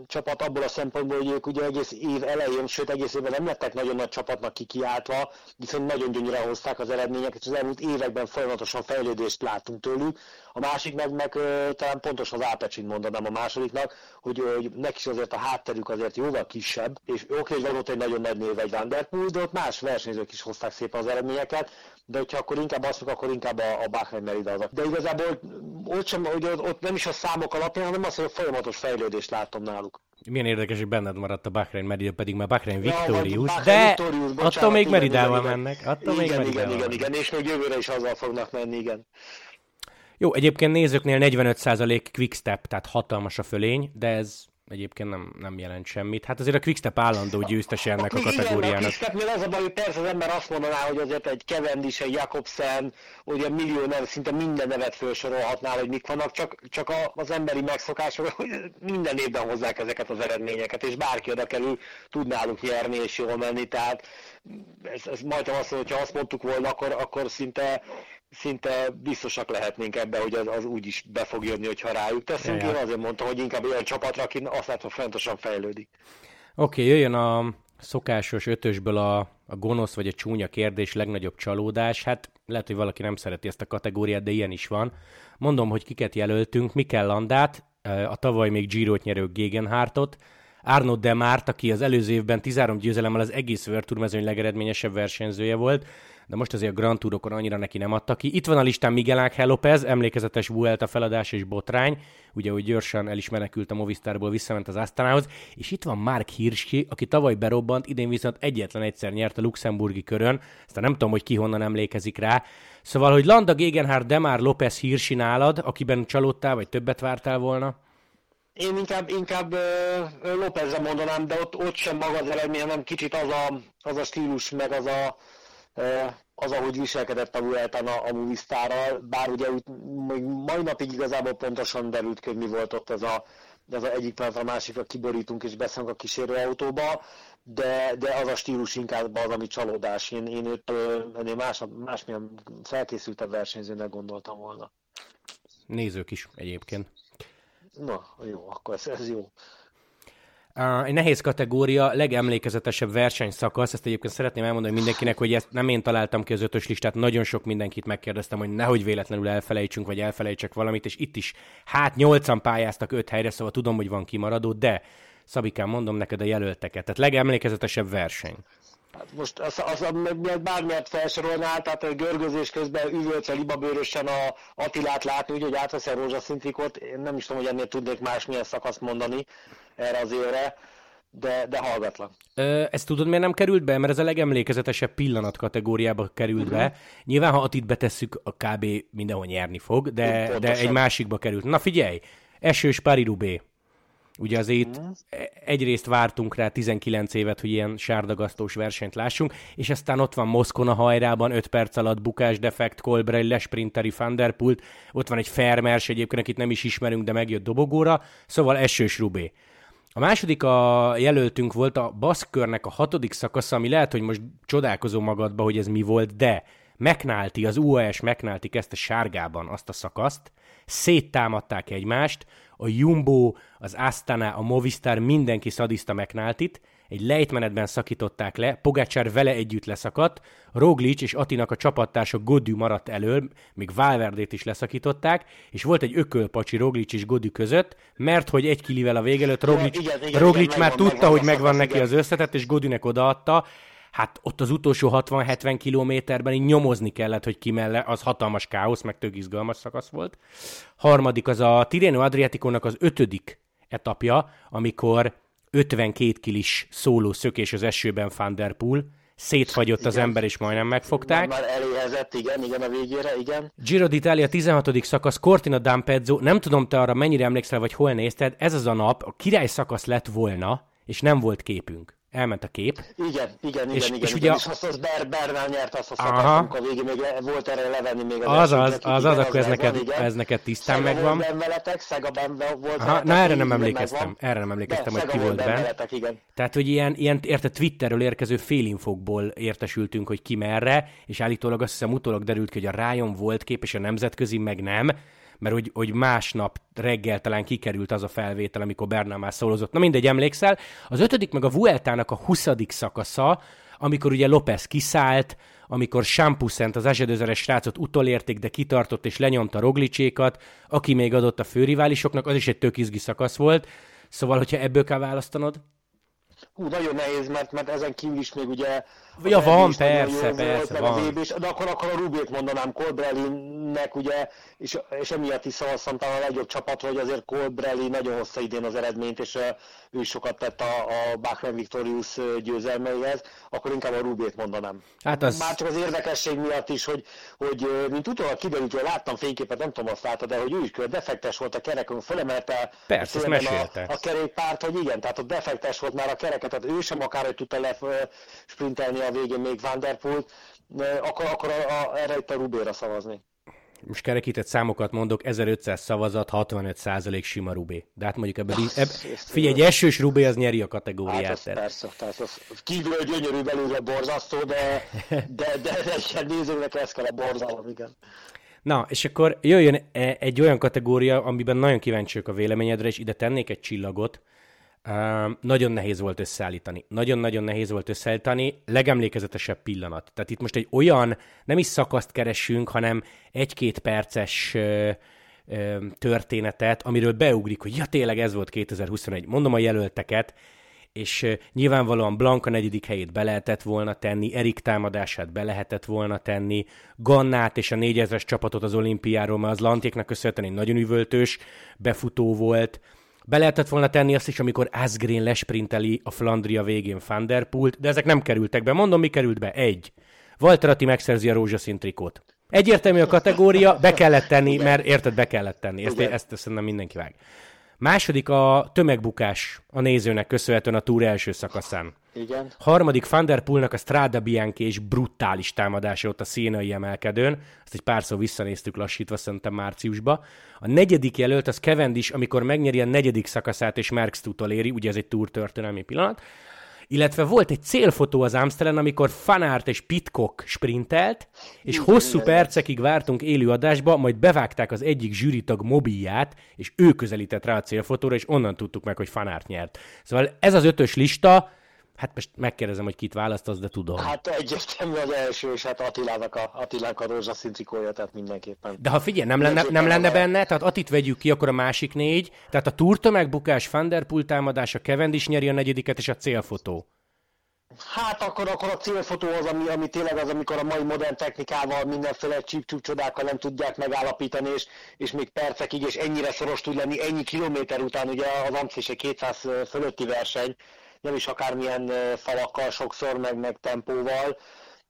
csapat abból a szempontból, hogy ők ugye egész év elején, sőt egész évben nem lettek nagyon nagy csapatnak kikiáltva, viszont nagyon gyönyörűen hozták az eredményeket, az elmúlt években folyamatosan fejlődést látunk tőlük. A másik meg, meg talán pontos az Ápecsin mondanám a másodiknak, hogy, hogy neki azért a hátterük azért jóval kisebb, és oké, hogy van ott egy nagyon nagy név egy Van Der Poel, de ott más versenyzők is hozták szépen az eredményeket, de hogyha akkor inkább azt akkor inkább a, a Bahrain Merida az. De igazából ott, sem, hogy ott nem is a számok alapján, hanem azt, hogy folyamatos fejlődést látom náluk. Milyen érdekes, hogy benned maradt a Bahrain Merida, pedig már Bahrain Victorious, ja, de Victorious, bocsánat, attól még Meridával mennek. Attól igen, még igen, igen, igen, igen, és még jövőre is azzal fognak menni, igen. Jó, egyébként nézőknél 45% quickstep, tehát hatalmas a fölény, de ez egyébként nem, nem jelent semmit. Hát azért a Quickstep állandó győztes ennek a kategóriának. Igen, a Quickstepnél az a baj, hogy persze az ember azt mondaná, hogy azért egy Cavendish, egy Jakobsen, ugye millió nev, szinte minden nevet felsorolhatná, hogy mik vannak, csak, csak az emberi megszokások, hogy minden évben hozzák ezeket az eredményeket, és bárki oda kerül, tud náluk nyerni és jól menni, tehát ez, ez majdnem azt mondja, hogyha azt mondtuk volna, akkor, akkor szinte szinte biztosak lehetnénk ebbe, hogy az, az úgy is be fog jönni, hogyha rájuk teszünk. Ja. Én azért mondtam, hogy inkább olyan csapatra, aki azt látom fontosan fejlődik. Oké, okay, jöjjön a szokásos ötösből a, a gonosz vagy a csúnya kérdés legnagyobb csalódás. Hát lehet, hogy valaki nem szereti ezt a kategóriát, de ilyen is van. Mondom, hogy kiket jelöltünk. Mikel Landát, a tavaly még Giro-t nyerő Gegenhartot, Arno Demárt, aki az előző évben 13 győzelemmel az egész World Tour mezőny legeredményesebb versenyzője volt, de most azért a Grand Tourokon annyira neki nem adta ki. Itt van a listán Miguel Ángel López, emlékezetes Vuelta feladás és botrány, ugye, hogy gyorsan el is menekült a Movistarból, visszament az Astanához, és itt van Mark Hirschi, aki tavaly berobbant, idén viszont egyetlen egyszer nyert a luxemburgi körön, aztán nem tudom, hogy ki honnan emlékezik rá. Szóval, hogy Landa Gegenhardt, Demar López Hirschi nálad, akiben csalódtál, vagy többet vártál volna? Én inkább, inkább Lópezre mondanám, de ott, ott sem maga az eredmény, hanem kicsit az a, az a stílus, meg az a, az, ahogy viselkedett a Vueltán a, a Movistarral, bár ugye még mai napig igazából pontosan derült ki, hogy mi volt ott ez a, ez a egyik pillanatra a másikra kiborítunk és beszélünk a kísérőautóba, de, de az a stílus inkább az, ami csalódás. Én, én őt ennél más, másmilyen felkészültebb versenyzőnek gondoltam volna. Nézők is egyébként. Na, jó, akkor ez, ez jó. Egy nehéz kategória, legemlékezetesebb versenyszakasz, ezt egyébként szeretném elmondani mindenkinek, hogy ezt nem én találtam ki az ötös listát, nagyon sok mindenkit megkérdeztem, hogy nehogy véletlenül elfelejtsünk, vagy elfelejtsek valamit, és itt is, hát nyolcan pályáztak öt helyre, szóval tudom, hogy van kimaradó, de Szabikán mondom neked a jelölteket, tehát legemlékezetesebb verseny. Hát most az, az, az bármilyet felsorolnál, tehát a görgözés közben üvöltve libabőrösen a Attilát látni, úgy, hogy átvesz a rózsaszintikot, én nem is tudom, hogy ennél tudnék másmilyen szakaszt mondani erre az évre, de, de hallgatlan. Ö, ezt tudod, miért nem került be? Mert ez a legemlékezetesebb pillanat kategóriába került uh-huh. be. Nyilván, ha Atit betesszük, a KB mindenhol nyerni fog, de, de egy másikba került. Na figyelj, esős Paris-Roubaix. Ugye azért mm. egyrészt vártunk rá 19 évet, hogy ilyen sárdagasztós versenyt lássunk, és aztán ott van Moszkona hajrában, 5 perc alatt bukás, defekt, Colbrelli, lesprinteri, Vanderpult, ott van egy Fermers egyébként, akit nem is ismerünk, de megjött dobogóra, szóval esős Rubé. A második a jelöltünk volt a baszkörnek a hatodik szakasza, ami lehet, hogy most csodálkozó magadba, hogy ez mi volt, de McNulty, az UAS McNulty kezdte sárgában azt a szakaszt, széttámadták egymást, a Jumbo, az Astana, a Movistar, mindenki szadiszta McNulty-t, egy lejtmenetben szakították le, Pogácsár vele együtt leszakadt, Roglic és Atinak a csapattársa Godű maradt elől, még Valverdét is leszakították, és volt egy ökölpacsi Roglic és Godű között, mert hogy egy kilivel a vége előtt Roglic, igen, igen, Roglic igen, már megvan, tudta, megvan hogy megvan neki az összetett, és Godűnek odaadta, hát ott az utolsó 60-70 kilométerben így nyomozni kellett, hogy ki melle, az hatalmas káosz, meg tök izgalmas szakasz volt. Harmadik az a Tirreno Adriaticónak az ötödik etapja, amikor 52 kilis szóló szökés az esőben Van der Poel, szétfagyott igen. az ember, és majdnem megfogták. Már, már eléhezett, igen, igen, a végére, igen. Giro d'Italia 16. szakasz, Cortina d'Ampezzo, nem tudom te arra mennyire emlékszel, vagy hol nézted, ez az a nap, a király szakasz lett volna, és nem volt képünk elment a kép. Igen, igen, és, igen. És igen. ugye... És azt az Ber, Bernál nyert azt a szakaszt, a végén még volt erre levenni még az Az, az, az, az, akkor ez, neked, van, ez neked tisztán Szega megvan. Volt veletek, Szega ben volt Aha, Na erre nem emlékeztem, erre nem emlékeztem, De, hogy ki volt benne. igen. Tehát, hogy ilyen, ilyen érte Twitterről érkező félinfokból értesültünk, hogy ki merre, és állítólag azt hiszem utólag derült ki, hogy a Ryan volt kép, és a nemzetközi meg nem mert hogy, hogy másnap reggel talán kikerült az a felvétel, amikor Bernal már szólozott. Na mindegy, emlékszel. Az ötödik meg a Vueltának a huszadik szakasza, amikor ugye López kiszállt, amikor Sampuszent, az azsedőzeres srácot utolérték, de kitartott és lenyomta Roglicsékat, aki még adott a főriválisoknak, az is egy tök izgi szakasz volt. Szóval, hogyha ebből kell választanod? Hú, nagyon nehéz, mert, mert ezen kívül is még ugye Ja, van, persze, persze, van. VB, de akkor, akkor a Rubét mondanám Colbrelli-nek, ugye, és, és emiatt is szavaztam talán a legjobb csapat, hogy azért Colbrelli nagyon hozta idén az eredményt, és uh, ő is sokat tett a, a Bachmann Victorius győzelmeihez, akkor inkább a Rubét mondanám. Hát az... Már csak az érdekesség miatt is, hogy, hogy mint utólag kiderült, hogy láttam fényképet, nem tudom azt látta, de hogy ő is defektes volt a kerekön, fölemelte Persze, a, a kerékpárt, hogy igen, tehát ott defektes volt már a kereket, tehát ő sem akár, hogy tudta sprintelni a végén még Van Der Poel, akkor, akkor a, a, erre itt a Rubéra szavazni. Most kerekített számokat mondok, 1500 szavazat, 65% sima Rubé. De hát mondjuk ebben, eb, figyelj, egy esős Rubé az nyeri a kategóriát. Hát az persze, tehát az kívülről gyönyörű, belülre borzasztó, de, de, de, de, de nézőnek ez kell a borzalom, igen. Na, és akkor jöjjön e, egy olyan kategória, amiben nagyon kíváncsiak a véleményedre, és ide tennék egy csillagot, nagyon nehéz volt összeállítani. Nagyon-nagyon nehéz volt összeállítani. Legemlékezetesebb pillanat. Tehát itt most egy olyan, nem is szakaszt keresünk, hanem egy-két perces ö, ö, történetet, amiről beugrik, hogy ja, tényleg ez volt 2021. Mondom a jelölteket, és nyilvánvalóan Blanka negyedik helyét be lehetett volna tenni, Erik támadását be lehetett volna tenni, Gannát és a négyezres csapatot az olimpiáról, mert az Lantéknak köszönhetően egy nagyon üvöltős befutó volt, be lehetett volna tenni azt is, amikor Asgreen lesprinteli a Flandria végén Fanderpult, de ezek nem kerültek be. Mondom, mi került be? Egy. Walter Atti megszerzi a rózsaszín trikót. Egyértelmű a kategória, be kellett tenni, mert érted, be kellett tenni. Ezt, ezt szerintem mindenki vág. Második a tömegbukás a nézőnek köszönhetően a túr első szakaszán. Igen. Harmadik Van der Poelnak a Strada Bianchi és brutális támadása ott a szénai emelkedőn. Ezt egy párszor visszanéztük lassítva szerintem márciusba. A negyedik jelölt az Cavendish, amikor megnyeri a negyedik szakaszát és Merckx éri, ugye ez egy túr történelmi pillanat illetve volt egy célfotó az Amsterdam, amikor Fanart és Pitcock sprintelt, és hosszú percekig vártunk élő adásba, majd bevágták az egyik zsűritag mobilját, és ő közelített rá a célfotóra, és onnan tudtuk meg, hogy Fanart nyert. Szóval ez az ötös lista, Hát most megkérdezem, hogy kit választasz, de tudom. Hát egyértelmű az első, és hát Attilának a, Attilának a rózsaszín trikója, tehát mindenképpen. De ha figyelj, nem lenne, nem lenne benne, tehát Atit vegyük ki, akkor a másik négy, tehát a túrtömegbukás, Van der Poel támadása, Cavendish nyeri a negyediket, és a célfotó. Hát akkor, akkor a célfotó az, ami, ami tényleg az, amikor a mai modern technikával mindenféle csípcsúp csodákkal nem tudják megállapítani, és, és még percekig, és ennyire szoros tud lenni, ennyi kilométer után, ugye az Amc egy 200 fölötti verseny, nem is akármilyen falakkal sokszor, meg, meg tempóval,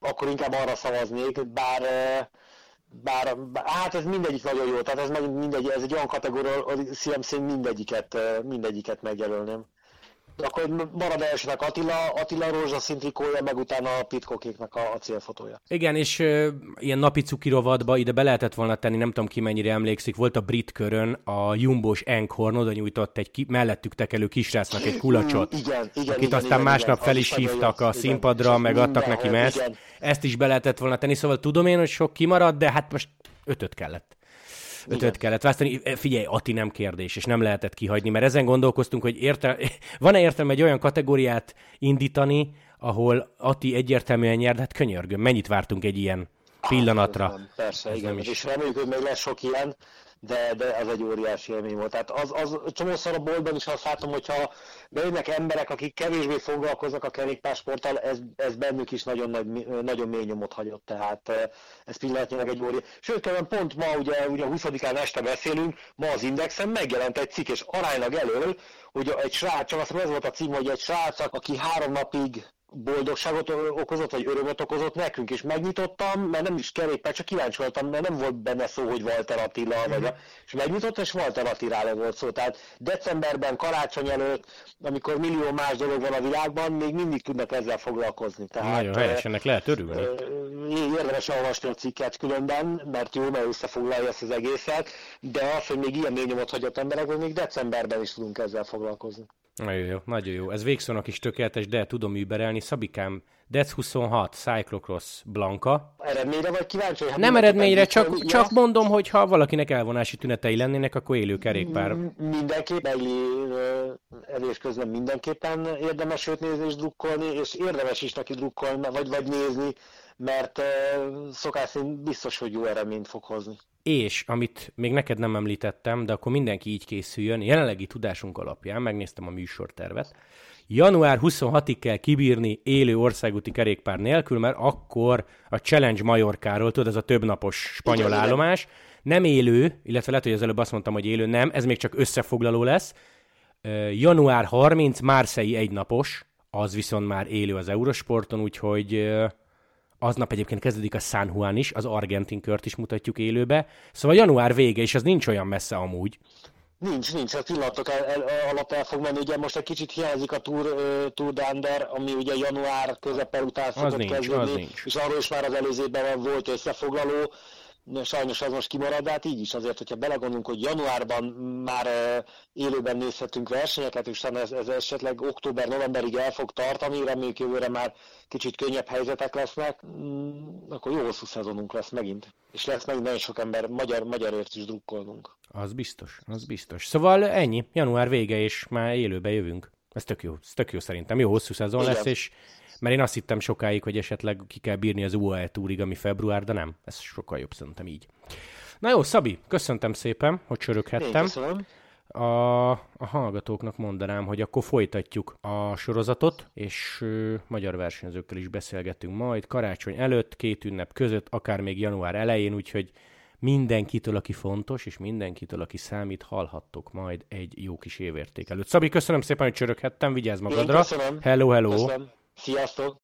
akkor inkább arra szavaznék, bár bár, hát ez mindegyik nagyon jó, tehát ez, mindegy, ez egy olyan kategória, hogy szívem mindegyiket, mindegyiket megjelölném akkor marad elsőnek Attila, Attila rózsaszín trikója, meg utána a pitkokéknek a, a célfotója. Igen, és ö, ilyen napi cukirovatba ide be lehetett volna tenni, nem tudom ki mennyire emlékszik, volt a brit körön a Jumbos Enkhorn oda nyújtott egy ki, mellettük tekelő kisrácnak egy kulacsot, mm, igen, igen, akit igen, aztán igen, másnap igen, fel is hívtak a színpadra, igen, meg adtak neki meszt. Ezt is be lehetett volna tenni, szóval tudom én, hogy sok kimaradt, de hát most ötöt kellett ötöt Igen. kellett választani. Figyelj, Ati nem kérdés, és nem lehetett kihagyni, mert ezen gondolkoztunk, hogy érte, van-e értelme egy olyan kategóriát indítani, ahol Ati egyértelműen nyer, hát könyörgöm, mennyit vártunk egy ilyen pillanatra. Ah, persze, igen. Nem is. És reméljük, hogy még lesz sok ilyen, de, de ez egy óriási élmény volt. Tehát az, az csomószor a boltban is azt látom, hogyha bejönnek emberek, akik kevésbé foglalkoznak a kerékpársporttal, ez, ez bennük is nagyon, nagy, nagyon mély nyomot hagyott, tehát ez pillanatnyilag egy óriási. Sőt, pont ma, ugye, ugye 20-án este beszélünk, ma az Indexen megjelent egy cikk, és aránylag elől, hogy egy srác, csak azt ez volt a cím, hogy egy srác, aki három napig boldogságot okozott, vagy örömöt okozott nekünk, és megnyitottam, mert nem is kerékpár, csak kíváncsi voltam, mert nem volt benne szó, hogy Walter Attila, mm. vagy a, és megnyitottam, és Walter Attilára volt szó. Tehát decemberben, karácsony előtt, amikor millió más dolog van a világban, még mindig tudnak ezzel foglalkozni. Tehát, Nagyon helyes, ennek lehet örülni. Érdemes olvasni a cikket különben, mert jó, mert összefoglalja ezt az egészet, de az, hogy még ilyen mély nyomot hagyott emberek, hogy még decemberben is tudunk ezzel foglalkozni. Nagyon jó, nagyon jó. Ez végszónak is tökéletes, de tudom überelni. Szabikám, Dec 26, Cyclocross Blanka. Eredményre vagy kíváncsi? Hát Nem eredményre, csak, ja. csak mondom, hogy ha valakinek elvonási tünetei lennének, akkor élő kerékpár. Mindenképp, elés közben mindenképpen érdemes őt nézni és drukkolni, és érdemes is neki drukkolni, vagy, vagy nézni, mert szokás szerint biztos, hogy jó eredményt fog hozni. És, amit még neked nem említettem, de akkor mindenki így készüljön, jelenlegi tudásunk alapján, megnéztem a műsortervet, január 26-ig kell kibírni élő országúti kerékpár nélkül, mert akkor a Challenge Majorkáról, tudod, ez a többnapos spanyol igen, állomás, nem élő, illetve lehet, hogy az előbb azt mondtam, hogy élő, nem, ez még csak összefoglaló lesz. Január 30, Márszei egynapos, az viszont már élő az Eurosporton, úgyhogy Aznap egyébként kezdődik a San Juan is, az argentin kört is mutatjuk élőbe. Szóval január vége, és az nincs olyan messze amúgy. Nincs, nincs, a pillanatok el, el, alatt el fog menni. Ugye most egy kicsit hiányzik a Tour, uh, Tour Dander, ami ugye január közepe után szokott kezdődni, és arról is már az előzőben volt összefoglaló sajnos az most kimarad, de hát így is azért, hogyha belegondolunk, hogy januárban már élőben nézhetünk versenyeket, és ez, ez esetleg október-novemberig el fog tartani, reméljük jövőre már kicsit könnyebb helyzetek lesznek, mm, akkor jó hosszú szezonunk lesz megint. És lesz megint nagyon sok ember, magyar, magyarért is drukkolnunk. Az biztos, az biztos. Szóval ennyi, január vége, és már élőbe jövünk. Ez tök jó, ez tök jó szerintem. Jó hosszú szezon Igen. lesz, és mert én azt hittem sokáig, hogy esetleg ki kell bírni az UAE túrig, ami február, de nem. Ez sokkal jobb szerintem így. Na jó, Szabi, köszöntem szépen, hogy csöröghettem. A, a hallgatóknak mondanám, hogy akkor folytatjuk a sorozatot, és ö, magyar versenyzőkkel is beszélgetünk majd karácsony előtt, két ünnep között, akár még január elején, úgyhogy mindenkitől, aki fontos, és mindenkitől, aki számít, hallhattok majd egy jó kis évérték előtt. Szabi, köszönöm szépen, hogy csöröghettem, vigyázz magadra. Én köszönöm. Hello, hello. Köszönöm. Sziasztok!